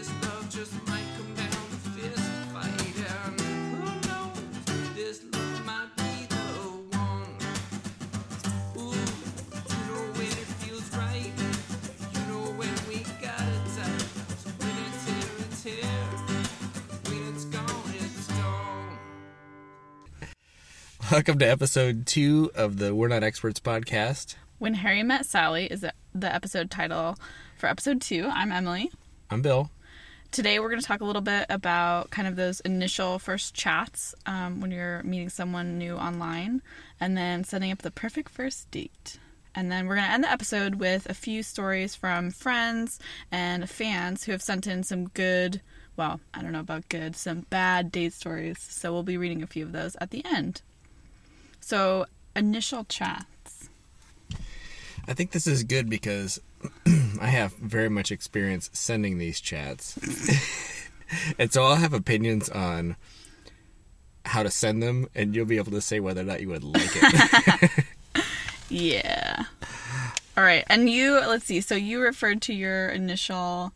This love just might come down to fist fight, and who knows? This love might be the one. Ooh, you know when it feels right. You know when we got it tight. So when it's here, it's here. When it's gone, it's gone. Welcome to episode two of the We're Not Experts podcast. When Harry Met Sally is the episode title for episode two. I'm Emily. I'm Bill. Today we're going to talk a little bit about kind of those initial first chats um, when you're meeting someone new online and then setting up the perfect first date. And then we're going to end the episode with a few stories from friends and fans who have sent in some good, well, I don't know about good, some bad date stories. So we'll be reading a few of those at the end. So, initial chats. I think this is good because I have very much experience sending these chats. and so I'll have opinions on how to send them, and you'll be able to say whether or not you would like it. Yeah. All right. And you, let's see. So you referred to your initial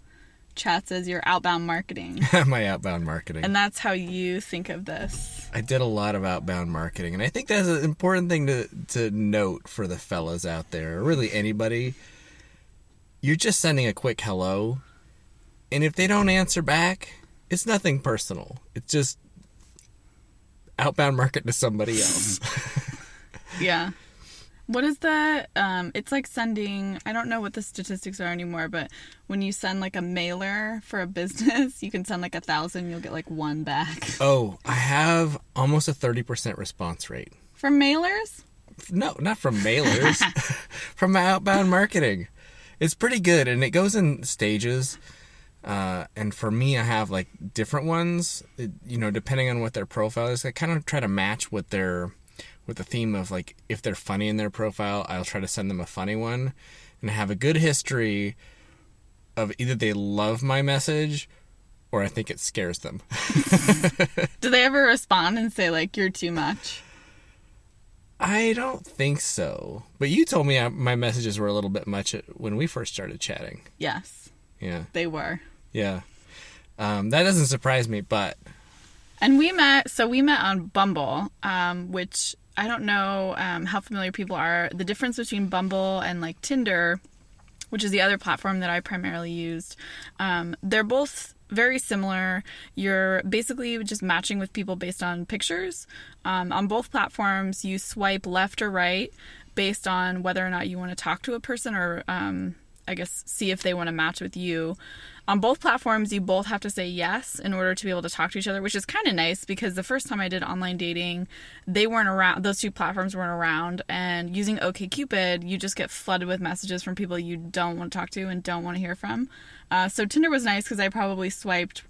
chats as your outbound marketing. My outbound marketing. And that's how you think of this. I did a lot of outbound marketing, and I think that's an important thing to, to note for the fellas out there, or really anybody. You're just sending a quick hello, and if they don't answer back, it's nothing personal. It's just outbound market to somebody else. Yeah. What is the um it's like sending I don't know what the statistics are anymore, but when you send like a mailer for a business, you can send like a thousand, you'll get like one back. oh, I have almost a 30% response rate. From mailers? No, not from mailers, from my outbound marketing. It's pretty good, and it goes in stages. Uh, and for me, I have like different ones. It, you know, depending on what their profile is, I kind of try to match with their with the theme of like if they're funny in their profile, I'll try to send them a funny one, and have a good history of either they love my message or I think it scares them. Do they ever respond and say like you're too much? I don't think so. But you told me I, my messages were a little bit much when we first started chatting. Yes, Yeah. they were. Yeah. Um, that doesn't surprise me, but And we met, so we met on Bumble, um, which I don't know um, how familiar people are. The difference between Bumble and like Tinder, which is the other platform that I primarily used, um, they're both very similar. You're basically just matching with people based on pictures. Um, on both platforms, you swipe left or right based on whether or not you want to talk to a person or um, I guess see if they want to match with you. On both platforms, you both have to say yes in order to be able to talk to each other, which is kind of nice because the first time I did online dating, they weren't around. Those two platforms weren't around, and using OkCupid, you just get flooded with messages from people you don't want to talk to and don't want to hear from. Uh, so Tinder was nice because I probably swiped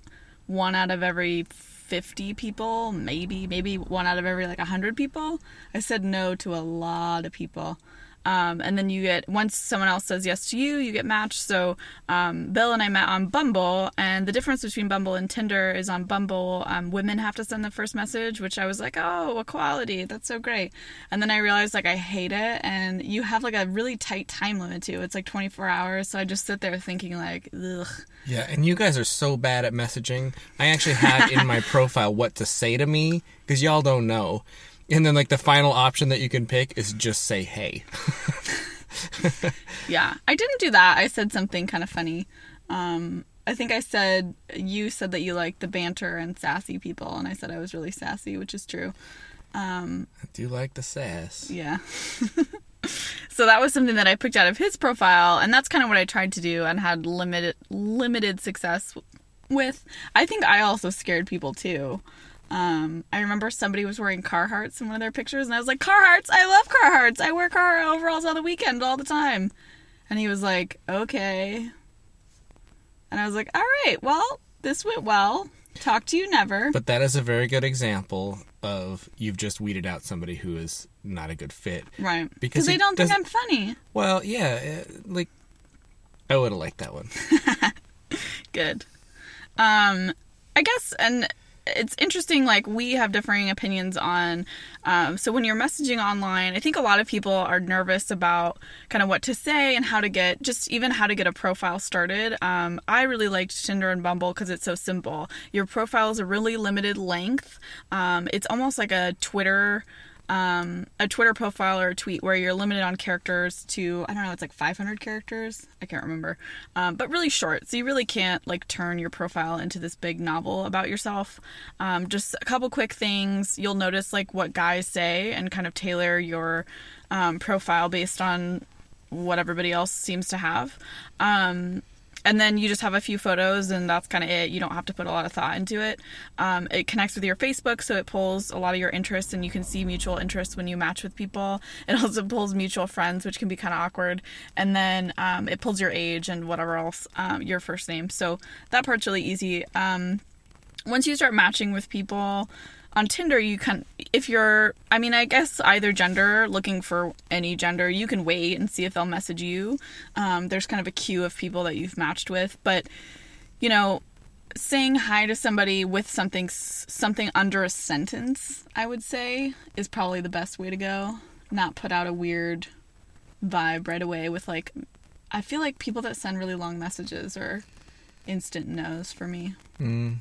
one out of every 50 people, maybe, maybe one out of every like 100 people. I said no to a lot of people. Um, and then you get once someone else says yes to you, you get matched. So um, Bill and I met on Bumble, and the difference between Bumble and Tinder is on Bumble, um, women have to send the first message, which I was like, oh, equality, that's so great. And then I realized like I hate it, and you have like a really tight time limit too. It's like 24 hours, so I just sit there thinking like, ugh. yeah, and you guys are so bad at messaging. I actually had in my profile what to say to me because y'all don't know. And then like the final option that you can pick is just say hey. Yeah, I didn't do that. I said something kind of funny. Um, I think I said you said that you like the banter and sassy people, and I said I was really sassy, which is true. Um, I do like the sass. yeah. so that was something that I picked out of his profile, and that's kind of what I tried to do and had limited limited success with. I think I also scared people too. Um, I remember somebody was wearing Carhartts in one of their pictures, and I was like, Carhartts, I love Carhartts. I wear Carhartt overalls on the weekend all the time. And he was like, okay. And I was like, all right, well, this went well. Talk to you never. But that is a very good example of you've just weeded out somebody who is not a good fit. right. Because they don't think I'm funny. Well, yeah, uh, like I would have liked that one. Good. Um, I guess, and it's interesting. Like we have differing opinions on. Um, so when you're messaging online, I think a lot of people are nervous about kind of what to say and how to get just even how to get a profile started. Um, I really liked Tinder and Bumble because it's so simple. Your profile is a really limited length. Um, it's almost like a Twitter um, a Twitter profile or a tweet where you're limited on characters to I don't know, it's like 500 characters. I can't remember, um, but really short. So you really can't like turn your profile into this big novel about yourself. Um, just a couple quick things. You'll notice like what guys say and kind of tailor your um, profile based on what everybody else seems to have. Um, and then you just have a few photos and that's kind of it. You don't have to put a lot of thought into it. Um, it connects with your facebook so it pulls a lot of your interests and you can see mutual interests when you match with people. It also pulls mutual friends which can be kind of awkward. And then um, it pulls your age and whatever else um, your first name. So that part's really easy. Um, once you start matching with people on Tinder, you can, if you're, I mean, I guess either gender, looking for any gender, you can wait and see if they'll message you. Um, there's kind of a queue of people that you've matched with, but you know, saying hi to somebody with something something under a sentence, I would say, is probably the best way to go. Not put out a weird vibe right away with like, I feel like people that send really long messages are instant no's for me. Mm.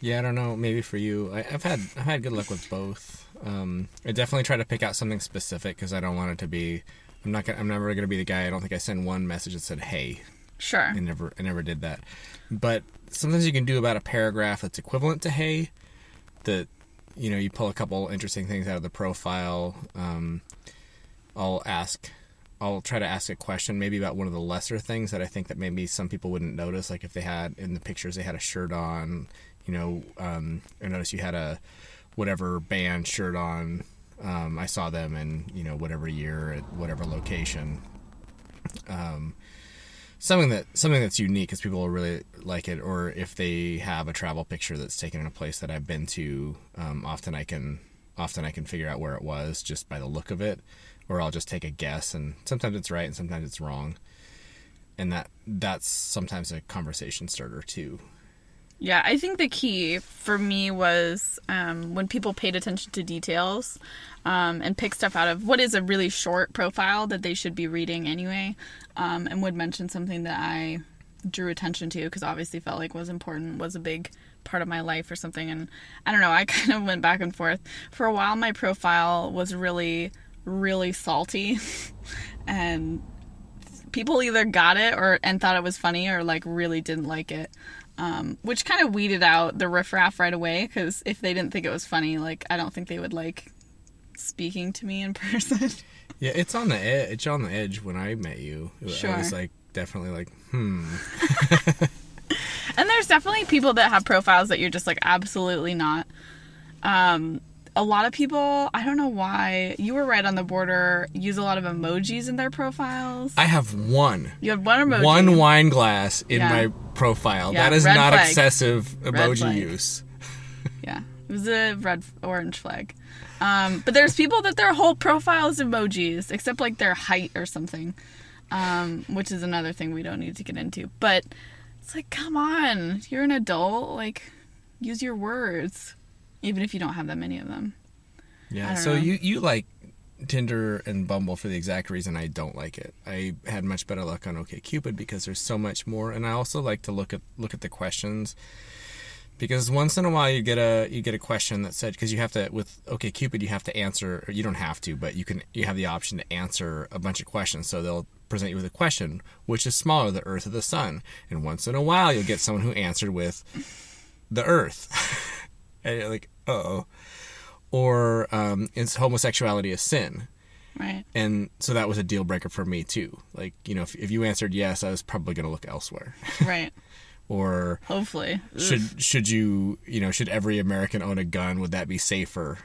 Yeah, I don't know. Maybe for you, I, I've had I've had good luck with both. Um, I definitely try to pick out something specific because I don't want it to be. I'm not. Gonna, I'm never going to be the guy. I don't think I send one message that said "Hey." Sure. I never. I never did that. But sometimes you can do about a paragraph that's equivalent to "Hey." That you know you pull a couple interesting things out of the profile. Um, I'll ask. I'll try to ask a question maybe about one of the lesser things that I think that maybe some people wouldn't notice. Like if they had in the pictures they had a shirt on, you know, um, I noticed you had a whatever band shirt on. Um, I saw them in you know whatever year at whatever location. Um, something that something that's unique because people will really like it, or if they have a travel picture that's taken in a place that I've been to, um, often I can often I can figure out where it was just by the look of it, or I'll just take a guess, and sometimes it's right and sometimes it's wrong, and that that's sometimes a conversation starter too. Yeah, I think the key for me was um, when people paid attention to details um, and picked stuff out of what is a really short profile that they should be reading anyway, um, and would mention something that I drew attention to because obviously felt like was important, was a big part of my life or something. And I don't know, I kind of went back and forth. For a while, my profile was really, really salty, and people either got it or and thought it was funny or like really didn't like it um, which kind of weeded out the riffraff right away because if they didn't think it was funny, like I don't think they would like speaking to me in person. Yeah, it's on the edge. It's on the edge when I met you. Sure. I was like definitely like, hmm. and there's definitely people that have profiles that you're just like absolutely not. Um, a lot of people, I don't know why, you were right on the border, use a lot of emojis in their profiles. I have one. You have one emoji. One wine glass in Yeah. my profile. Yeah, that is red not flag. excessive emoji use. Yeah, it was a red orange flag. Um, but there's people that their whole profile is emojis, except like their height or something, um, which is another thing we don't need to get into. But it's like, come on, you're an adult. Like, use your words, even if you don't have that many of them. Yeah. So know. you you like Tinder and Bumble for the exact reason I don't like it. I had much better luck on OkCupid because there's so much more, and I also like to look at look at the questions because once in a while you get a you get a question that said because you have to with OkCupid you have to answer or you don't have to but you can you have the option to answer a bunch of questions so they'll present you with a question which is smaller the earth or the sun and once in a while you'll get someone who answered with the earth and you're like oh or um, is homosexuality a sin Right. and so that was a deal breaker for me too like you know if, if you answered yes i was probably going to look elsewhere Right. or Hopefully. should should you you know should every American own a gun? Would that be safer?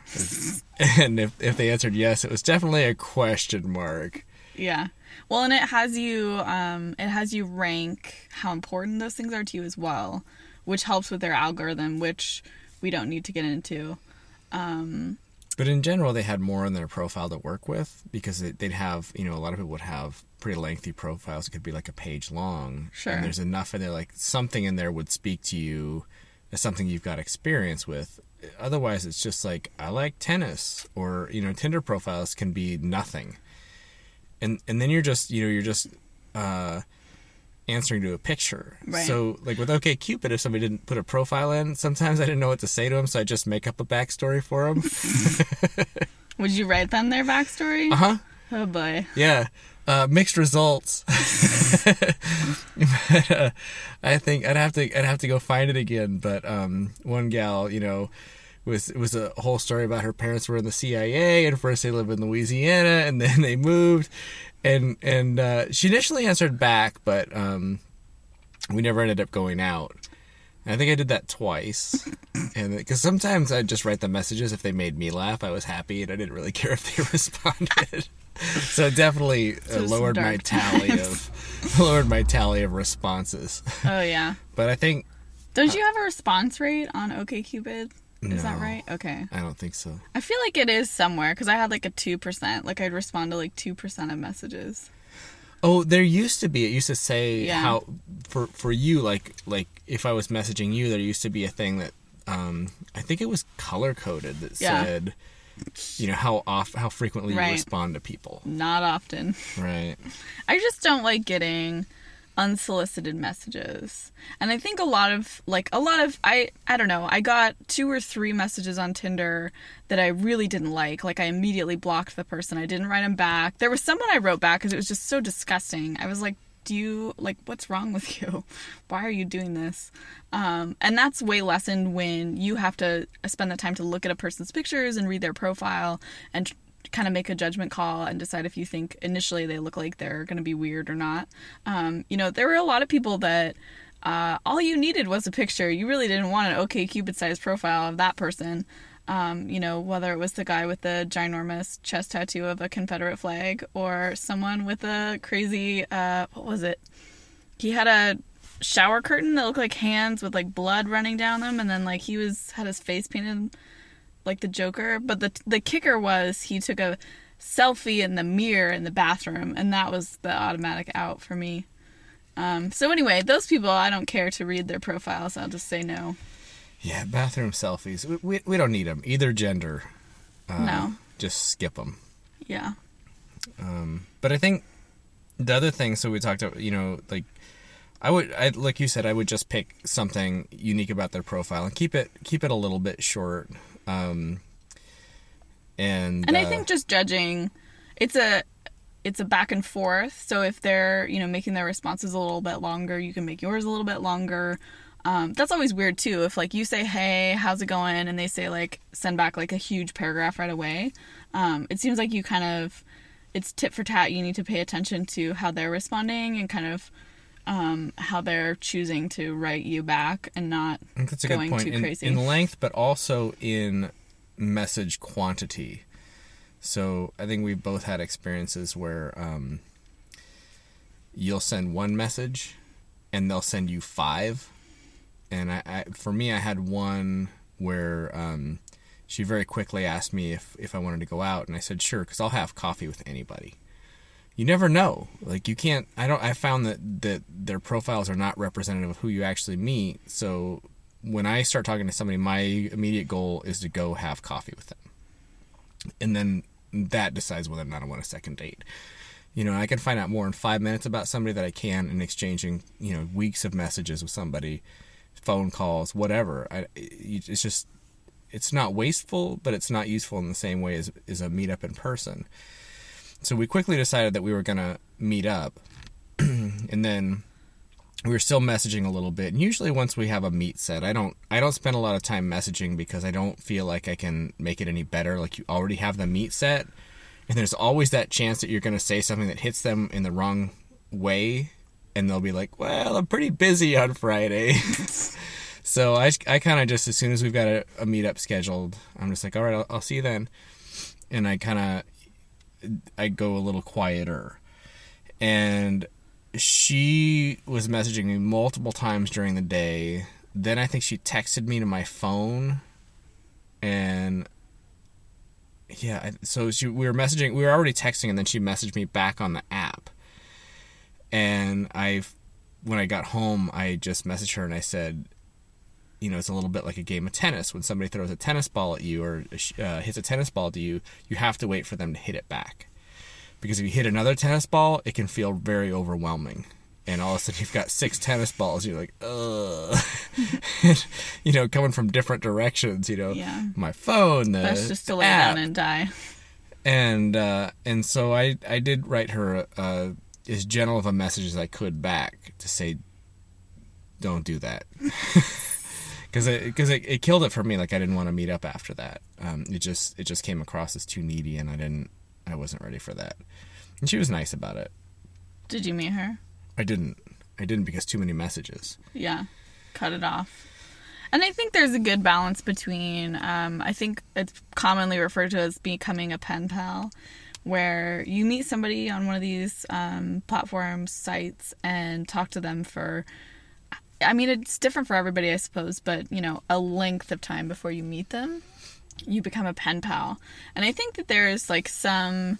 and if if they answered yes, it was definitely a question mark. Yeah. Well, and it has you um it has you rank how important those things are to you as well, which helps with their algorithm, which we don't need to get into. Um But in general, they had more on their profile to work with because it, they'd have you know a lot of people would have pretty lengthy profiles. It could be like a page long. Sure. And there's enough in there, like something in there would speak to you as something you've got experience with. Otherwise, it's just like I like tennis, or you know, Tinder profiles can be nothing, and and then you're just you know you're just uh, answering to a picture. Right. So like with OK Cupid, if somebody didn't put a profile in, sometimes I didn't know what to say to them, so I just make up a backstory for them. Would you write them their backstory? uh huh. Oh boy. Yeah. Uh, mixed results. but, uh, I think I'd have to I'd have to go find it again. But um, one gal, you know, was it was a whole story about her parents were in the CIA, and first they lived in Louisiana, and then they moved, and and uh, she initially answered back, but um, we never ended up going out. I think I did that twice, and because sometimes I'd just write the messages if they made me laugh, I was happy, and I didn't really care if they responded. so it definitely uh, lowered my tally times. of lowered my tally of responses. Oh yeah. But I think Don't you have a response rate on OKCupid? Is that right? Okay. I don't think so. I feel like it is somewhere because I had like a two percent. Like I'd respond to like two percent of messages. Oh, there used to be. It used to say Yeah. how for for you like like if I was messaging you, there used to be a thing that um I think it was color coded that Yeah. said you know how off how frequently Right. you respond to people. Not often. Right. I just don't like getting unsolicited messages. And I think a lot of like a lot of I I don't know, I got two or three messages on Tinder that I really didn't like. Like I immediately blocked the person. I didn't write them back. There was someone I wrote back cuz it was just so disgusting. I was like do you like what's wrong with you? Why are you doing this? Um, and that's way lessened when you have to spend the time to look at a person's pictures and read their profile and kind of make a judgment call and decide if you think initially they look like they're going to be weird or not. Um, you know, there were a lot of people that uh, all you needed was a picture. You really didn't want an OK Cupid sized profile of that person. Um, you know, whether it was the guy with the ginormous chest tattoo of a Confederate flag or someone with a crazy, uh, what was it? He had a shower curtain that looked like hands with like blood running down them, and then like he was had his face painted like the Joker. But the the kicker was he took a selfie in the mirror in the bathroom, and that was the automatic out for me. Um, so anyway, those people I don't care to read their profiles. I'll just say no. Yeah, bathroom selfies. We we, we don't need them either gender. Uh, No. Just skip them. Yeah. Um, But I think the other thing, so we talked about, you know, like I would, I like you said, I would just pick something unique about their profile and keep it keep it a little bit short. Um, and And I uh, think just judging, it's a it's a back and forth. So if they're you know making their responses a little bit longer, you can make yours a little bit longer. Um, that's always weird too. If like you say, "Hey, how's it going?" and they say like send back like a huge paragraph right away, um, it seems like you kind of it's tit for tat. You need to pay attention to how they're responding and kind of um, how they're choosing to write you back and not that's a going good point too in, crazy. in length, but also in message quantity. So I think we've both had experiences where um, you'll send one message and they'll send you five. And I, I for me, I had one where um, she very quickly asked me if, if I wanted to go out, and I said sure, because I'll have coffee with anybody. You never know. Like you can't. I don't. I found that that their profiles are not representative of who you actually meet. So when I start talking to somebody, my immediate goal is to go have coffee with them, and then that decides whether or not I want a second date. You know, I can find out more in five minutes about somebody that I can in exchanging, you know, weeks of messages with somebody, phone calls, whatever. I, it's just, it's not wasteful, but it's not useful in the same way as, as a meetup in person. So we quickly decided that we were going to meet up. and then we were still messaging a little bit. And usually once we have a meet set, I don't I don't spend a lot of time messaging because I don't feel like I can make it any better. Like you already have the meet set and there's always that chance that you're going to say something that hits them in the wrong way and they'll be like, "Well, I'm pretty busy on Friday." so I I kind of just as soon as we've got a, a meetup scheduled, I'm just like, "All right, I'll, I'll see you then." And I kind of I go a little quieter. And she was messaging me multiple times during the day. Then I think she texted me to my phone, and yeah, so she we were messaging. We were already texting, and then she messaged me back on the app. And I, when I got home, I just messaged her and I said, you know, it's a little bit like a game of tennis. When somebody throws a tennis ball at you or uh, hits a tennis ball to you, you have to wait for them to hit it back. Because if you hit another tennis ball, it can feel very overwhelming. And all of a sudden, you've got six tennis balls. You're like, ugh. you know, coming from different directions. You know, Yeah. my phone, the That's just to lay app, down and die. and uh, and so I I did write her uh, as gentle of a message as I could back to say, don't do that, because it because it, it killed it for me. Like I didn't want to meet up after that. Um, it just it just came across as too needy, and I didn't I wasn't ready for that. And she was nice about it. Did you meet her? I didn't I didn't because too many messages. Yeah. Cut it off. And I think there's a good balance between, um, I think it's commonly referred to as becoming a pen pal, where you meet somebody on one of these um, platforms, sites, and talk to them for, I mean, it's different for everybody, I suppose, but, you know, a length of time before you meet them, you become a pen pal. And I think that there's like some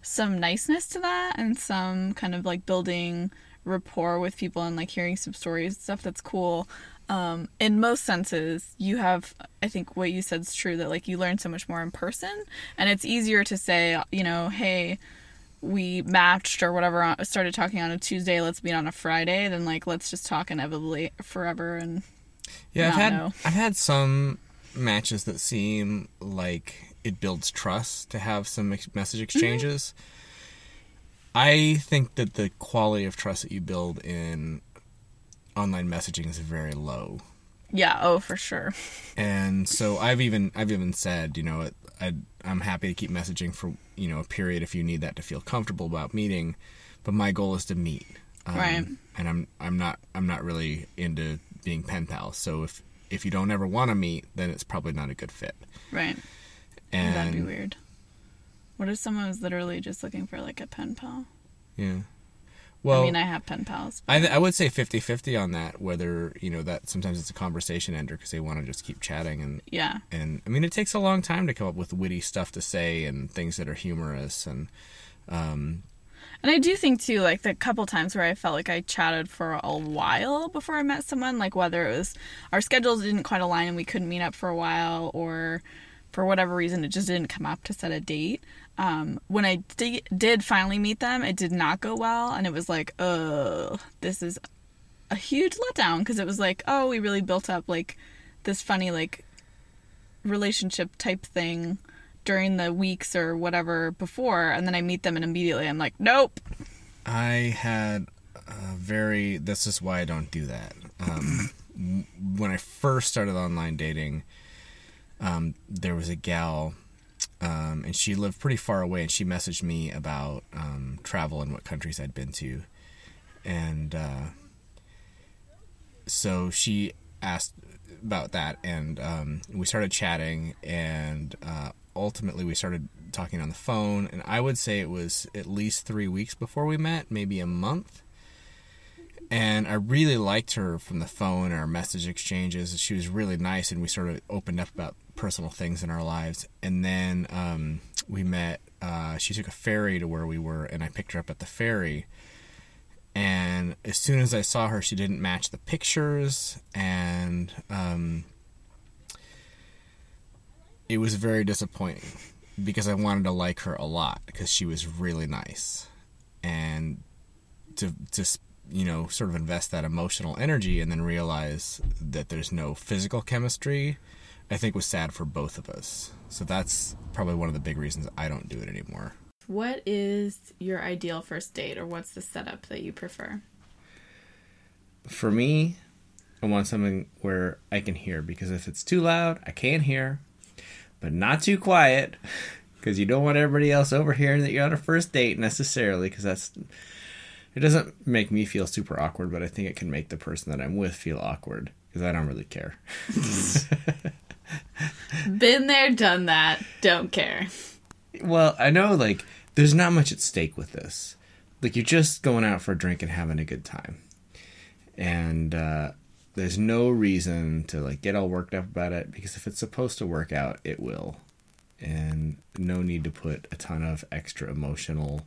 some niceness to that and some kind of like building rapport with people and like hearing some stories and stuff that's cool um, in most senses you have i think what you said is true that like you learn so much more in person and it's easier to say you know hey we matched or whatever on- started talking on a tuesday let's meet on a friday then like let's just talk inevitably forever and Yeah, I've had know. I've had some matches that seem like it builds trust to have some message mm-hmm. exchanges. I think that the quality of trust that you build in online messaging is very low. yeah oh for sure And so I've even I've even said, you know, I I'm happy to keep messaging for, you know, a period if you need that to feel comfortable about meeting, but my goal is to meet. Um, Right. And I'm I'm not I'm not really into being pen pals. So if if you don't ever want to meet, then it's probably not a good fit. right And that'd be weird what if someone was literally just looking for like a pen pal Yeah. Well, I mean, I have pen pals. I, th- I would say 50-50 on that. Whether you know that sometimes it's a conversation ender because they want to just keep chatting and Yeah. and I mean it takes a long time to come up with witty stuff to say and things that are humorous and um, And I do think too, like the couple times where I felt like I chatted for a while before I met someone, like whether it was our schedules didn't quite align and we couldn't meet up for a while, or for whatever reason it just didn't come up to set a date. Um, when I di- did finally meet them, it did not go well, and it was like, oh, this is a huge letdown because it was like, oh, we really built up like this funny like relationship type thing during the weeks or whatever before and then I meet them and immediately I'm like, nope. I had a very. This is why I don't do that. Um, when I first started online dating, um, there was a gal, um, and she lived pretty far away, and she messaged me about um, travel and what countries I'd been to, and uh, so she asked about that, and um, we started chatting, and uh, ultimately we started talking on the phone, and I would say it was at least three weeks before we met, maybe a month. And I really liked her from the phone, and our message exchanges. She was really nice, and we sort of opened up about personal things in our lives. And then um, we met. Uh, she took a ferry to where we were, and I picked her up at the ferry. And as soon as I saw her, she didn't match the pictures, and um, it was very disappointing because I wanted to like her a lot because she was really nice, and to to you know sort of invest that emotional energy and then realize that there's no physical chemistry, I think was sad for both of us. So that's probably one of the big reasons I don't do it anymore. What is your ideal first date or what's the setup that you prefer? For me, I want something where I can hear because if it's too loud, I can't hear, but not too quiet because you don't want everybody else overhearing that you're on a first date necessarily because that's it doesn't make me feel super awkward, but I think it can make the person that I'm with feel awkward because I don't really care. Been there, done that, don't care. Well, I know like there's not much at stake with this. Like you're just going out for a drink and having a good time. And uh there's no reason to like get all worked up about it because if it's supposed to work out, it will. And no need to put a ton of extra emotional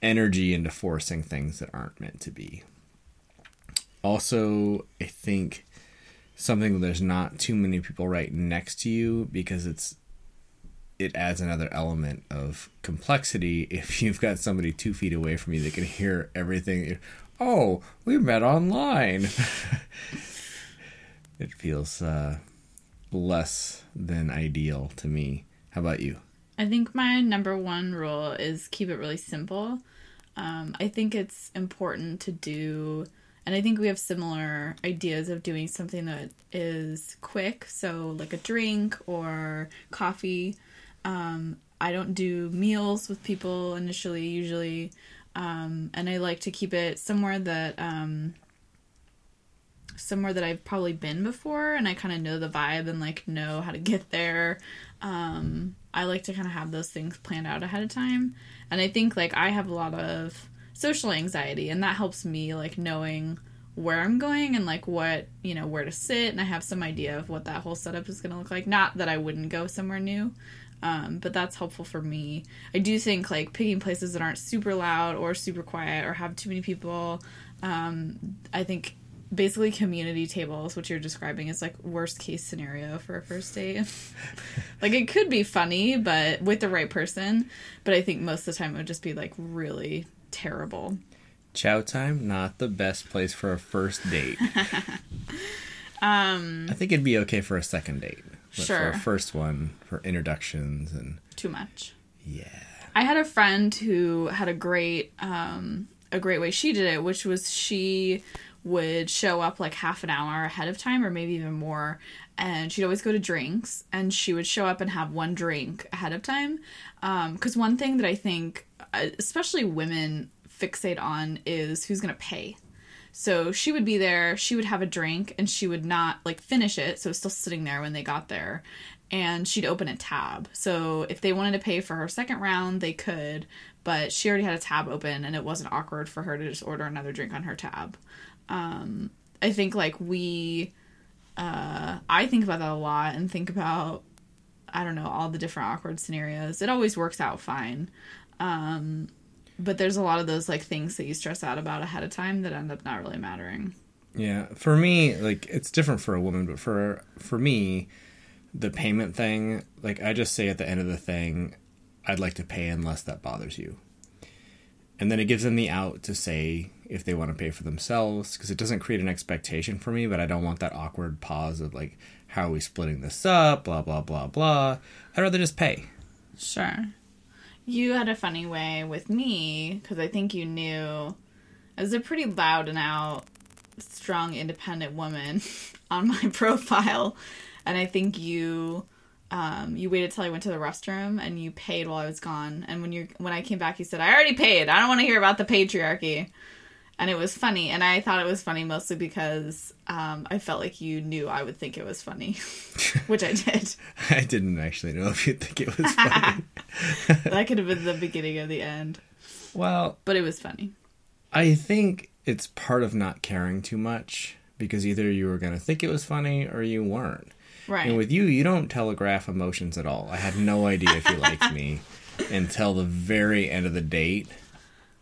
energy into forcing things that aren't meant to be. Also, I think something there's not too many people right next to you because it's it adds another element of complexity if you've got somebody two feet away from you that can hear everything. Oh, we met online. it feels uh, less than ideal to me. How about you? I think my number one rule is keep it really simple. Um, I think it's important to do, and I think we have similar ideas of doing something that is quick. So, like a drink or coffee. Um, I don't do meals with people initially, usually. Um, and I like to keep it somewhere that um, somewhere that I've probably been before and I kind of know the vibe and like know how to get there. Um, I like to kind of have those things planned out ahead of time. And I think like I have a lot of social anxiety and that helps me like knowing where I'm going and like what, you know, where to sit and I have some idea of what that whole setup is going to look like. Not that I wouldn't go somewhere new. Um, but that's helpful for me. I do think like picking places that aren't super loud or super quiet or have too many people. Um, I think basically community tables, which you're describing, is like worst case scenario for a first date. like it could be funny, but with the right person. But I think most of the time it would just be like really terrible. Chow time, not the best place for a first date. Um, I think it'd be okay for a second date. But Sure. For a first one, for introductions and too much. yeah. I had a friend who had a great um a great way she did it, which was she would show up like half an hour ahead of time or maybe even more and she'd always go to drinks and she would show up and have one drink ahead of time because one thing that i think especially women fixate on is who's going to pay so she would be there, she would have a drink, and she would not like finish it, so it was still sitting there when they got there. And she'd open a tab. So if they wanted to pay for her second round, they could, but she already had a tab open and it wasn't awkward for her to just order another drink on her tab. Um, I think like we uh I think about that a lot and think about I don't know, all the different awkward scenarios. It always works out fine. Um but there's a lot of those like things that you stress out about ahead of time that end up not really mattering. Yeah, for me, like it's different for a woman, but for for me, the payment thing, like I just say at the end of the thing, I'd like to pay unless that bothers you. And then it gives them the out to say if they want to pay for themselves because it doesn't create an expectation for me, but I don't want that awkward pause of like how are we splitting this up, blah blah blah blah. I'd rather just pay. Sure. You had a funny way with me because I think you knew I was a pretty loud and out, strong, independent woman on my profile, and I think you um, you waited till I went to the restroom and you paid while I was gone. And when you when I came back, you said, "I already paid. I don't want to hear about the patriarchy." And it was funny, and I thought it was funny mostly because um, I felt like you knew I would think it was funny, which I did. I didn't actually know if you'd think it was funny. that could have been the beginning of the end. well, But it was funny. I think it's part of not caring too much because either you were going to think it was funny or you weren't. Right. And with you, you don't telegraph emotions at all. I had no idea if you liked me until the very end of the date,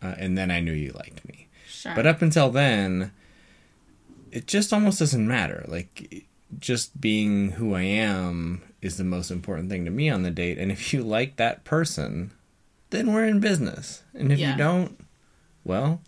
uh, and then I knew you liked me. Sure. But up until then, it just almost doesn't matter. Like, just being who I am is the most important thing to me on the date. And if you like that person, then we're in business. And if Yeah. you don't, well,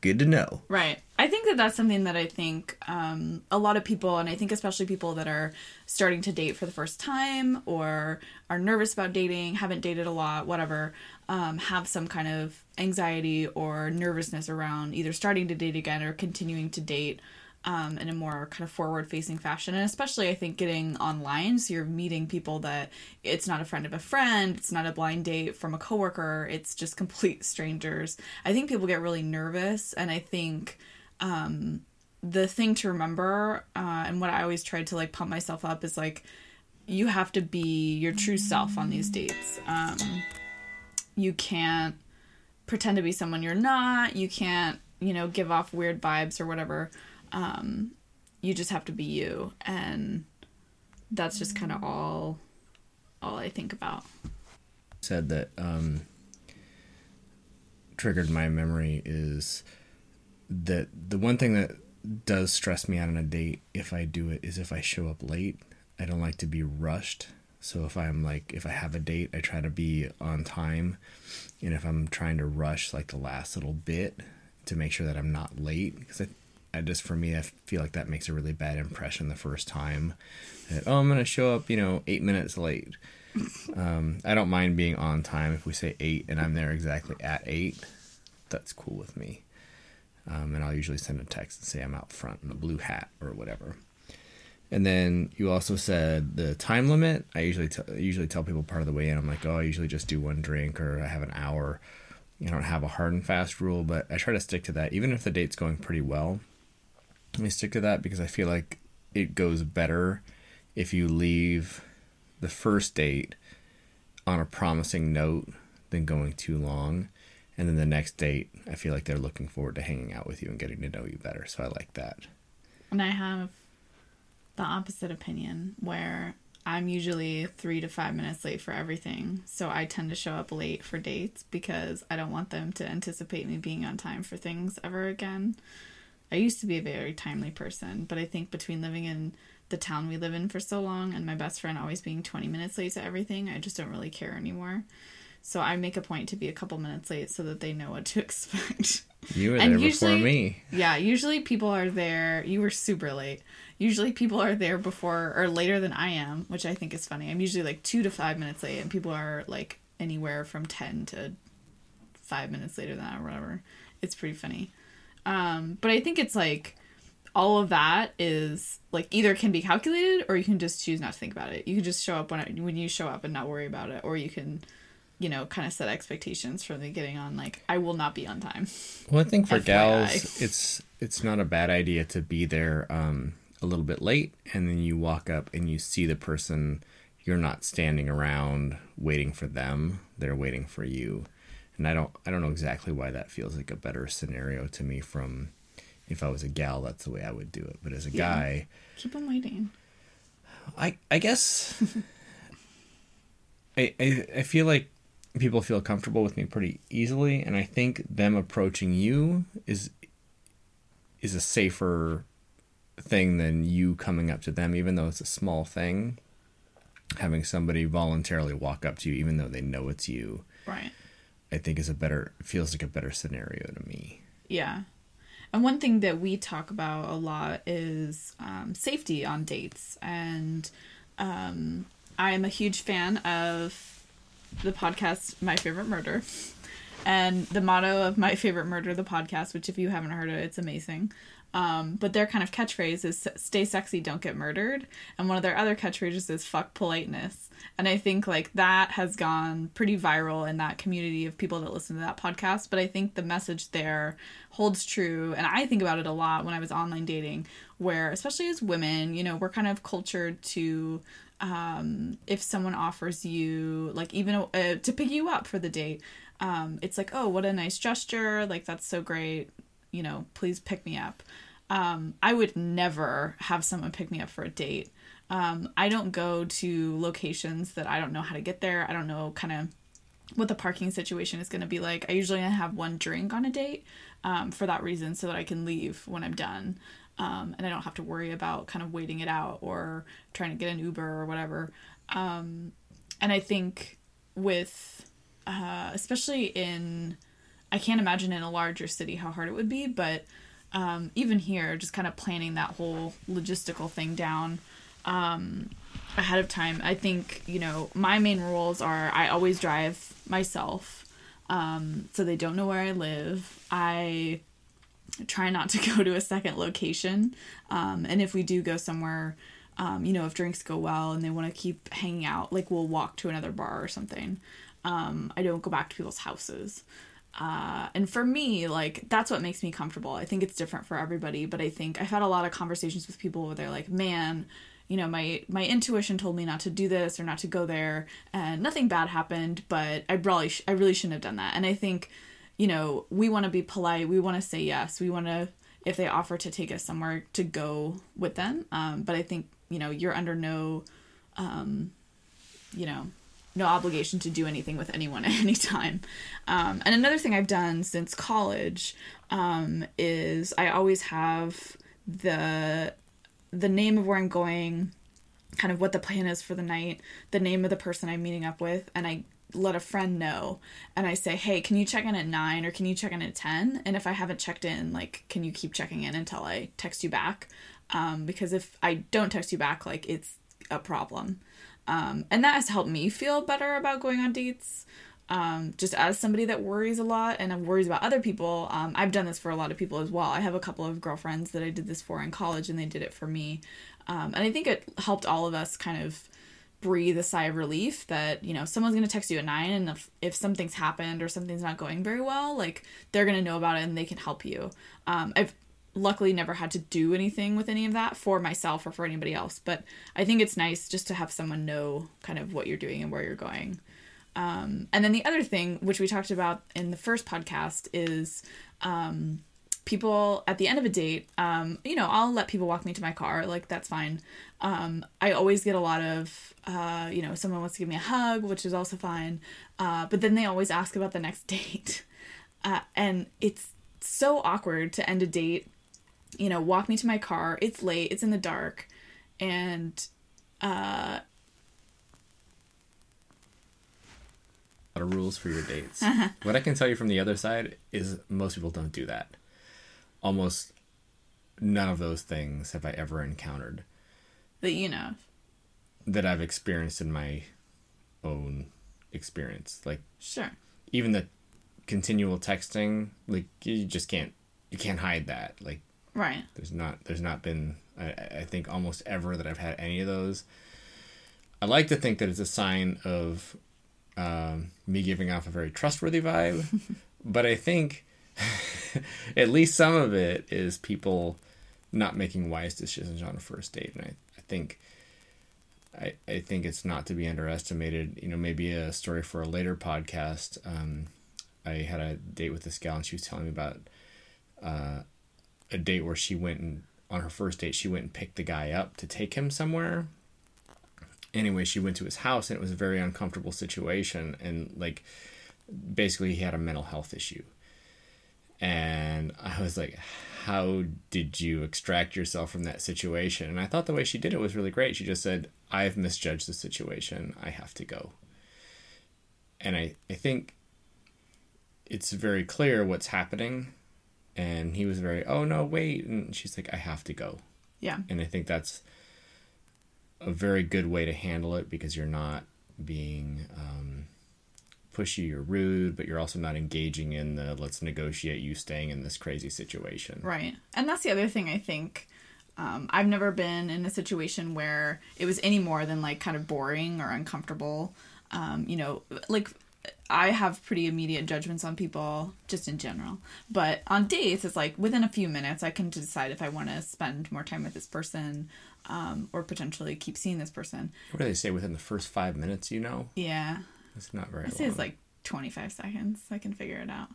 good to know. Right. I think that that's something that I think um, a lot of people, and I think especially people that are starting to date for the first time or are nervous about dating, haven't dated a lot, whatever, um, have some kind of anxiety or nervousness around either starting to date again or continuing to date um, in a more kind of forward facing fashion. And especially, I think, getting online. So you're meeting people that it's not a friend of a friend, it's not a blind date from a coworker, it's just complete strangers. I think people get really nervous. And I think um, the thing to remember, uh, and what I always tried to like pump myself up is like, you have to be your true self on these dates. Um, you can't pretend to be someone you're not. You can't, you know, give off weird vibes or whatever. Um, you just have to be you, and that's just kind of all, all I think about. Said that um, triggered my memory is that the one thing that does stress me out on a date if I do it is if I show up late. I don't like to be rushed. So if I'm like if I have a date, I try to be on time. And if I'm trying to rush like the last little bit to make sure that I'm not late because I, I just for me I feel like that makes a really bad impression the first time. That, oh, I'm going to show up, you know, 8 minutes late. Um, I don't mind being on time if we say 8 and I'm there exactly at 8. That's cool with me. Um, and I'll usually send a text and say I'm out front in a blue hat or whatever. And then you also said the time limit. I usually usually tell people part of the way in. I'm like, oh, I usually just do one drink or I have an hour. I don't have a hard and fast rule, but I try to stick to that. Even if the date's going pretty well, I stick to that because I feel like it goes better if you leave the first date on a promising note than going too long. And then the next date, I feel like they're looking forward to hanging out with you and getting to know you better. So I like that. And I have the opposite opinion where I'm usually three to five minutes late for everything. So I tend to show up late for dates because I don't want them to anticipate me being on time for things ever again. I used to be a very timely person, but I think between living in the town we live in for so long and my best friend always being 20 minutes late to everything, I just don't really care anymore. So I make a point to be a couple minutes late so that they know what to expect. You were And there before usually- me. Yeah, usually people are there. You were super late. Usually people are there before or later than I am, which I think is funny. I'm usually like two to five minutes late, and people are like anywhere from 10 to five minutes later than that or whatever. It's pretty funny. Um, but I think it's like all of that is like either can be calculated or you can just choose not to think about it. You can just show up when when you show up and not worry about it, or you can, you know, kind of set expectations from the getting on. Like I will not be on time. Well, I think for gals, it's it's not a bad idea to be there um, a little bit late, and then you walk up and you see the person. You're not standing around waiting for them; they're waiting for you. And I don't I don't know exactly why that feels like a better scenario to me. From if I was a gal, that's the way I would do it. But as a Yeah. guy, Keep them waiting. I I guess I, I I feel like people feel comfortable with me pretty easily, and I think them approaching you is is a safer thing than you coming up to them, even though it's a small thing. Having somebody voluntarily walk up to you, even though they know it's you, Right. I think is a better feels like a better scenario to me. Yeah. And one thing that we talk about a lot is um, safety on dates. And um, I am a huge fan of the podcast My Favorite Murder. And the motto of My Favorite Murder, the podcast, which if you haven't heard it, it's amazing. Um, but their kind of catchphrase is stay sexy, don't get murdered. And one of their other catchphrases is fuck politeness. And I think like that has gone pretty viral in that community of people that listen to that podcast. But I think the message there holds true. And I think about it a lot when I was online dating, where especially as women, you know, we're kind of cultured to um, if someone offers you like even uh, to pick you up for the date um, it's like oh what a nice gesture. Like that's so great. You know please pick me up. Um, i would never have someone pick me up for a date. Um, i don't go to locations that i don't know how to get there. I don't know kind of what the parking situation is going to be like. I usually have one drink on a date um, for that reason so that i can leave when i'm done um, and I don't have to worry about kind of waiting it out or trying to get an Uber or whatever. Um, and I think with, uh, especially in, I can't imagine in a larger city how hard it would be, but um, even here, just kind of planning that whole logistical thing down um, ahead of time. I think, you know, my main rules are I always drive myself. Um, so they don't know where I live. I try not to go to a second location. Um, and if we do go somewhere, um, you know, if drinks go well and they want to keep hanging out, like we'll walk to another bar or something. Um, I don't go back to people's houses. Uh, and for me, like that's what makes me comfortable. I think it's different for everybody, but I think I've had a lot of conversations with people where they're like, "Man, you know, my my intuition told me not to do this or not to go there, and nothing bad happened, but I probably sh- I really shouldn't have done that." And I think you know, we want to be polite. We want to say yes. We want to, if they offer to take us somewhere, to go with them. Um, but I think, you know, you're under no, um, you know, no obligation to do anything with anyone at any time. Um, and another thing I've done since college um, is I always have the the name of where I'm going, kind of what the plan is for the night, the name of the person I'm meeting up with, and I let a friend know and I say, "Hey, can you check in at 9 or can you check in at 10?" And if I haven't checked in, like, can you keep checking in until I text you back? Um, because if I don't text you back, like it's a problem. Um, and that has helped me feel better about going on dates. Um, just as somebody that worries a lot and worries about other people, um, I've done this for a lot of people as well. I have a couple of girlfriends that I did this for in college, and they did it for me. Um, and I think it helped all of us kind of breathe a sigh of relief that you know someone's going to text you at nine and if, if something's happened or something's not going very well like they're going to know about it and they can help you. Um, i've luckily never had to do anything with any of that for myself or for anybody else but i think it's nice just to have someone know kind of what you're doing and where you're going. Um, and then the other thing which we talked about in the first podcast is um, people at the end of a date um, you know i'll let people walk me to my car like that's fine um, i always get a lot of uh, you know someone wants to give me a hug which is also fine uh, but then they always ask about the next date uh, and it's so awkward to end a date you know walk me to my car it's late it's in the dark and uh, A lot of rules for your dates. what I can tell you from the other side is most people don't do that. Almost none of those things have I ever encountered that you know that I've experienced in my own experience. Like sure even the continual texting, like you just can't you can't hide that. Like right there's not there's not been I, I think almost ever that I've had any of those. I like to think that it's a sign of um, me giving off a very trustworthy vibe, but I think at least some of it is people not making wise decisions on a first date, and I, I think I I think it's not to be underestimated. You know, maybe a story for a later podcast. Um, I had a date with this gal, and she was telling me about uh, a date where she went and on her first date she went and picked the guy up to take him somewhere anyway she went to his house and it was a very uncomfortable situation and like basically he had a mental health issue and i was like how did you extract yourself from that situation? And i thought the way she did it was really great. She just said i've misjudged the situation. I have to go. And i i think it's very clear what's happening. And he was very oh no wait. And she's like i have to go. Yeah. And i think that's a very good way to handle it because you're not being um, pushy or rude but you're also not engaging in the let's negotiate you staying in this crazy situation Right. And that's the other thing I think. Um, I've never been in a situation where it was any more than like kind of boring or uncomfortable. Um, you know, like I have pretty immediate judgments on people just in general. But on dates, it's like within a few minutes, I can decide if I want to spend more time with this person um, or potentially keep seeing this person. what do they say within the first five minutes you know Yeah. It's not very say long it's like 25 seconds. I can figure it out.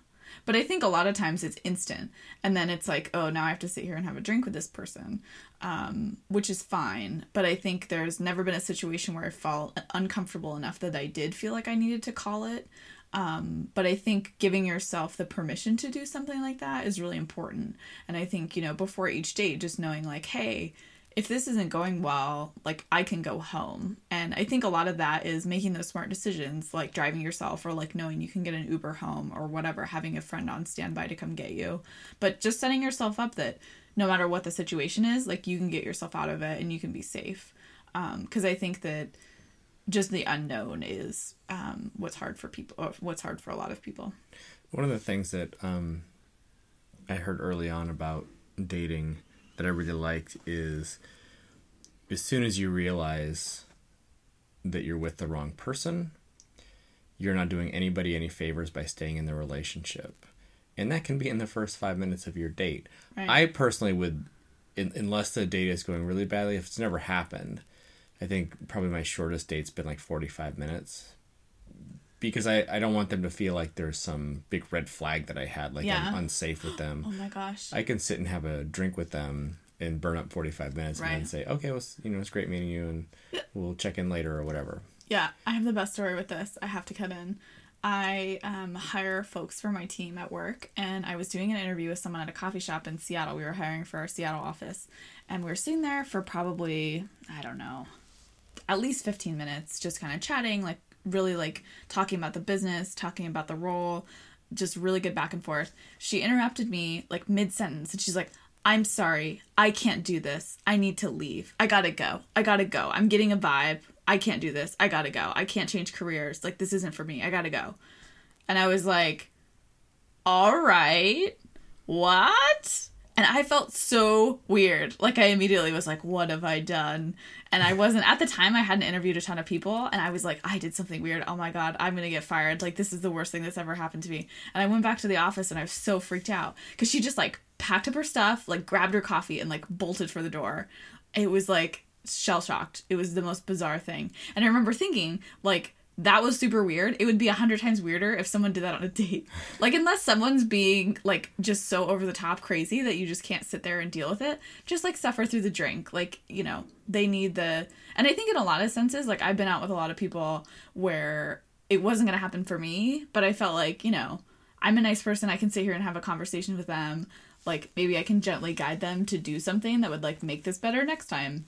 But I think a lot of times it's instant. And then it's like, oh, now I have to sit here and have a drink with this person, um, which is fine. But I think there's never been a situation where I felt uncomfortable enough that I did feel like I needed to call it. Um, but I think giving yourself the permission to do something like that is really important. And I think, you know, before each date, just knowing like, hey, if this isn't going well, like I can go home. And I think a lot of that is making those smart decisions, like driving yourself or like knowing you can get an Uber home or whatever, having a friend on standby to come get you. But just setting yourself up that no matter what the situation is, like you can get yourself out of it and you can be safe. Because I think that just the unknown is um, what's hard for people, or what's hard for a lot of people. One of the things that um, I heard early on about dating that I really liked is as soon as you realize that you're with the wrong person, you're not doing anybody any favors by staying in the relationship. And that can be in the first five minutes of your date. Right. I personally would, in, unless the date is going really badly, if it's never happened, I think probably my shortest date's been like 45 minutes because I, I don't want them to feel like there's some big red flag that I had, like Yeah. I'm unsafe with them. Oh my gosh. I can sit and have a drink with them and burn up 45 minutes and then say, okay, well, it's- you know, it's great meeting you and we'll check in later or whatever. Yeah, I have the best story with this. I have to cut in. I um, hire folks for my team at work, and I was doing an interview with someone at a coffee shop in Seattle. We were hiring for our Seattle office, and we were sitting there for probably, I don't know, at least 15 minutes, just kind of chatting, like really like talking about the business, talking about the role, just really good back and forth. She interrupted me like mid sentence, and she's like, I'm sorry, I can't do this. I need to leave. I gotta go. I gotta go. I'm getting a vibe. I can't do this. I gotta go. I can't change careers. Like, this isn't for me. I gotta go. And I was like, all right, what? And I felt so weird. Like, I immediately was like, what have I done? And I wasn't, at the time, I hadn't interviewed a ton of people. And I was like, I did something weird. Oh my God, I'm gonna get fired. Like, this is the worst thing that's ever happened to me. And I went back to the office and I was so freaked out because she just like packed up her stuff, like grabbed her coffee and like bolted for the door. It was like shell shocked. It was the most bizarre thing. And I remember thinking, like, that was super weird. It would be a hundred times weirder if someone did that on a date. Like, unless someone's being like just so over the top crazy that you just can't sit there and deal with it, just like suffer through the drink. Like, you know, they need the. And I think in a lot of senses, like, I've been out with a lot of people where it wasn't to happen for me, but I felt like, you know, I'm a nice person. I can sit here and have a conversation with them. Like, maybe I can gently guide them to do something that would like make this better next time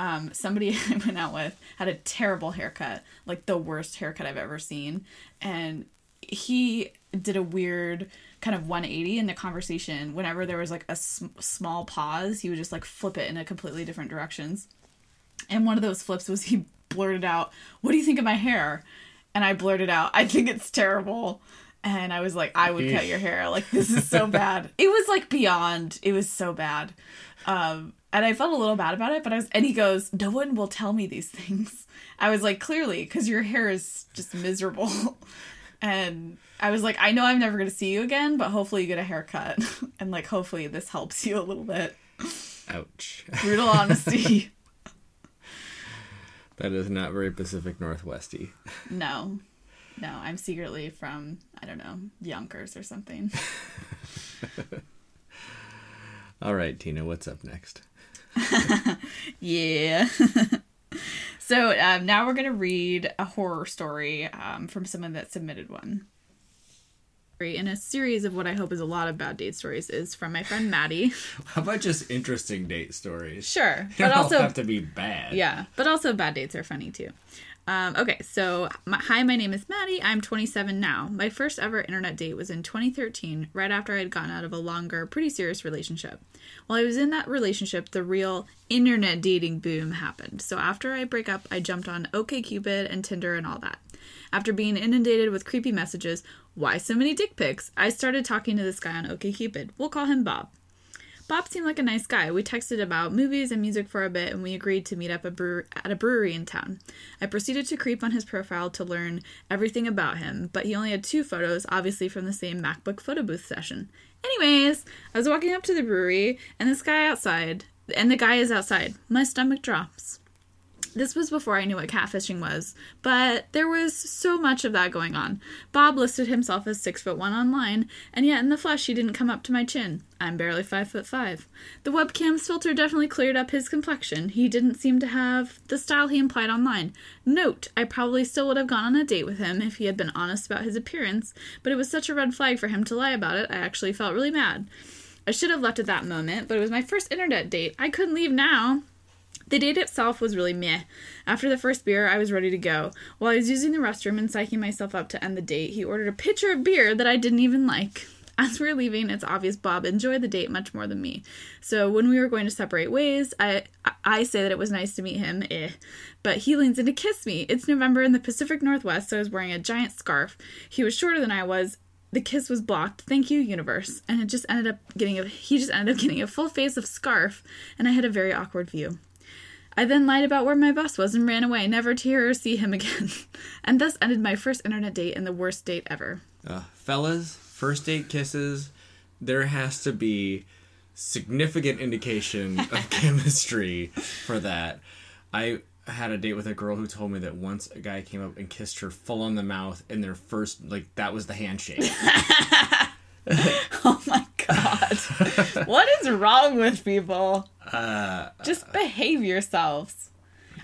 um, somebody I went out with had a terrible haircut, like the worst haircut I've ever seen. And he did a weird kind of 180 in the conversation. Whenever there was like a sm- small pause, he would just like flip it in a completely different directions. And one of those flips was he blurted out, What do you think of my hair? And I blurted out, I think it's terrible. And I was like, I would cut your hair. Like, this is so bad. It was like beyond, it was so bad. Um, and I felt a little bad about it, but I was, and he goes, No one will tell me these things. I was like, Clearly, because your hair is just miserable. and I was like, I know I'm never going to see you again, but hopefully you get a haircut. and like, hopefully this helps you a little bit. Ouch. Brutal honesty. That is not very Pacific Northwesty. no. No, I'm secretly from, I don't know, Yonkers or something. All right, Tina, what's up next? Yeah. so um, now we're going to read a horror story um, from someone that submitted one. In a series of what I hope is a lot of bad date stories is from my friend Maddie. How about just interesting date stories? Sure, They but also have to be bad. yeah, but also bad dates are funny too. Um, okay, so my, hi, my name is Maddie. I'm 27 now. My first ever internet date was in 2013, right after I had gotten out of a longer, pretty serious relationship. While I was in that relationship, the real internet dating boom happened. So after I break up, I jumped on OkCupid and Tinder and all that. After being inundated with creepy messages, why so many dick pics? I started talking to this guy on OkCupid. We'll call him Bob. Bob seemed like a nice guy. We texted about movies and music for a bit, and we agreed to meet up a at a brewery in town. I proceeded to creep on his profile to learn everything about him, but he only had two photos, obviously from the same MacBook photo booth session. Anyways, I was walking up to the brewery, and this guy outside, and the guy is outside. My stomach drops. This was before I knew what catfishing was, but there was so much of that going on. Bob listed himself as six foot one online, and yet in the flesh he didn't come up to my chin. I'm barely five foot five. The webcam's filter definitely cleared up his complexion. He didn't seem to have the style he implied online. Note, I probably still would have gone on a date with him if he had been honest about his appearance, but it was such a red flag for him to lie about it, I actually felt really mad. I should have left at that moment, but it was my first internet date. I couldn't leave now. The date itself was really meh. After the first beer, I was ready to go. While I was using the restroom and psyching myself up to end the date, he ordered a pitcher of beer that I didn't even like. As we were leaving, it's obvious Bob enjoyed the date much more than me. So when we were going to separate ways, I I say that it was nice to meet him, eh. But he leans in to kiss me. It's November in the Pacific Northwest, so I was wearing a giant scarf. He was shorter than I was, the kiss was blocked. Thank you, universe. And it just ended up getting a he just ended up getting a full face of scarf, and I had a very awkward view. I then lied about where my bus was and ran away, never to hear or see him again. and thus ended my first internet date and the worst date ever. Uh, fellas, first date kisses, there has to be significant indication of chemistry for that. I had a date with a girl who told me that once a guy came up and kissed her full on the mouth in their first like that was the handshake. Oh my god. what is wrong with people? Uh, just behave yourselves.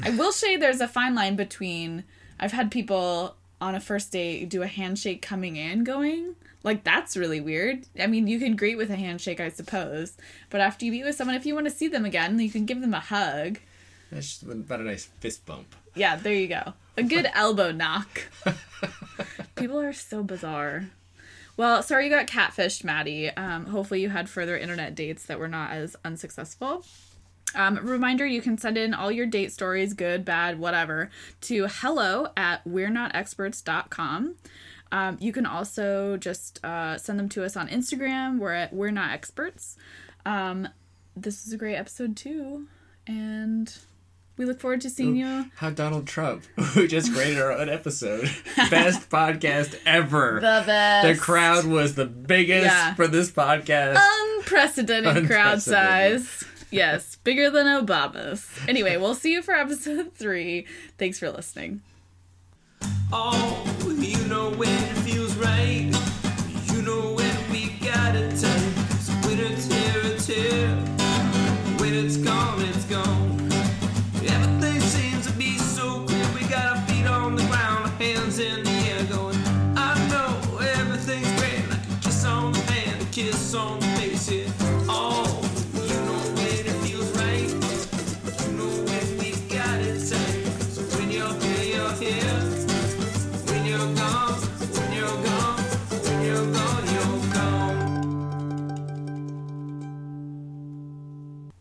I will say there's a fine line between I've had people on a first date do a handshake coming in going. Like that's really weird. I mean, you can greet with a handshake, I suppose, but after you meet with someone, if you want to see them again, you can give them a hug. That's just about a nice fist bump. Yeah, there you go. A good elbow knock. People are so bizarre. Well, sorry you got catfished, Maddie. Um, hopefully you had further internet dates that were not as unsuccessful. Um, reminder you can send in all your date stories, good, bad, whatever, to hello at we're not experts.com. Um, you can also just uh, send them to us on Instagram. We're at we're not experts. Um, this is a great episode too, and we look forward to seeing you. How Donald Trump, who just created our own episode, best podcast ever. The best. The crowd was the biggest Yeah. for this podcast. unprecedented, crowd size. Yes, bigger than Obama's. Anyway, we'll see you for episode three. Thanks for listening. Oh, you know when it feels right.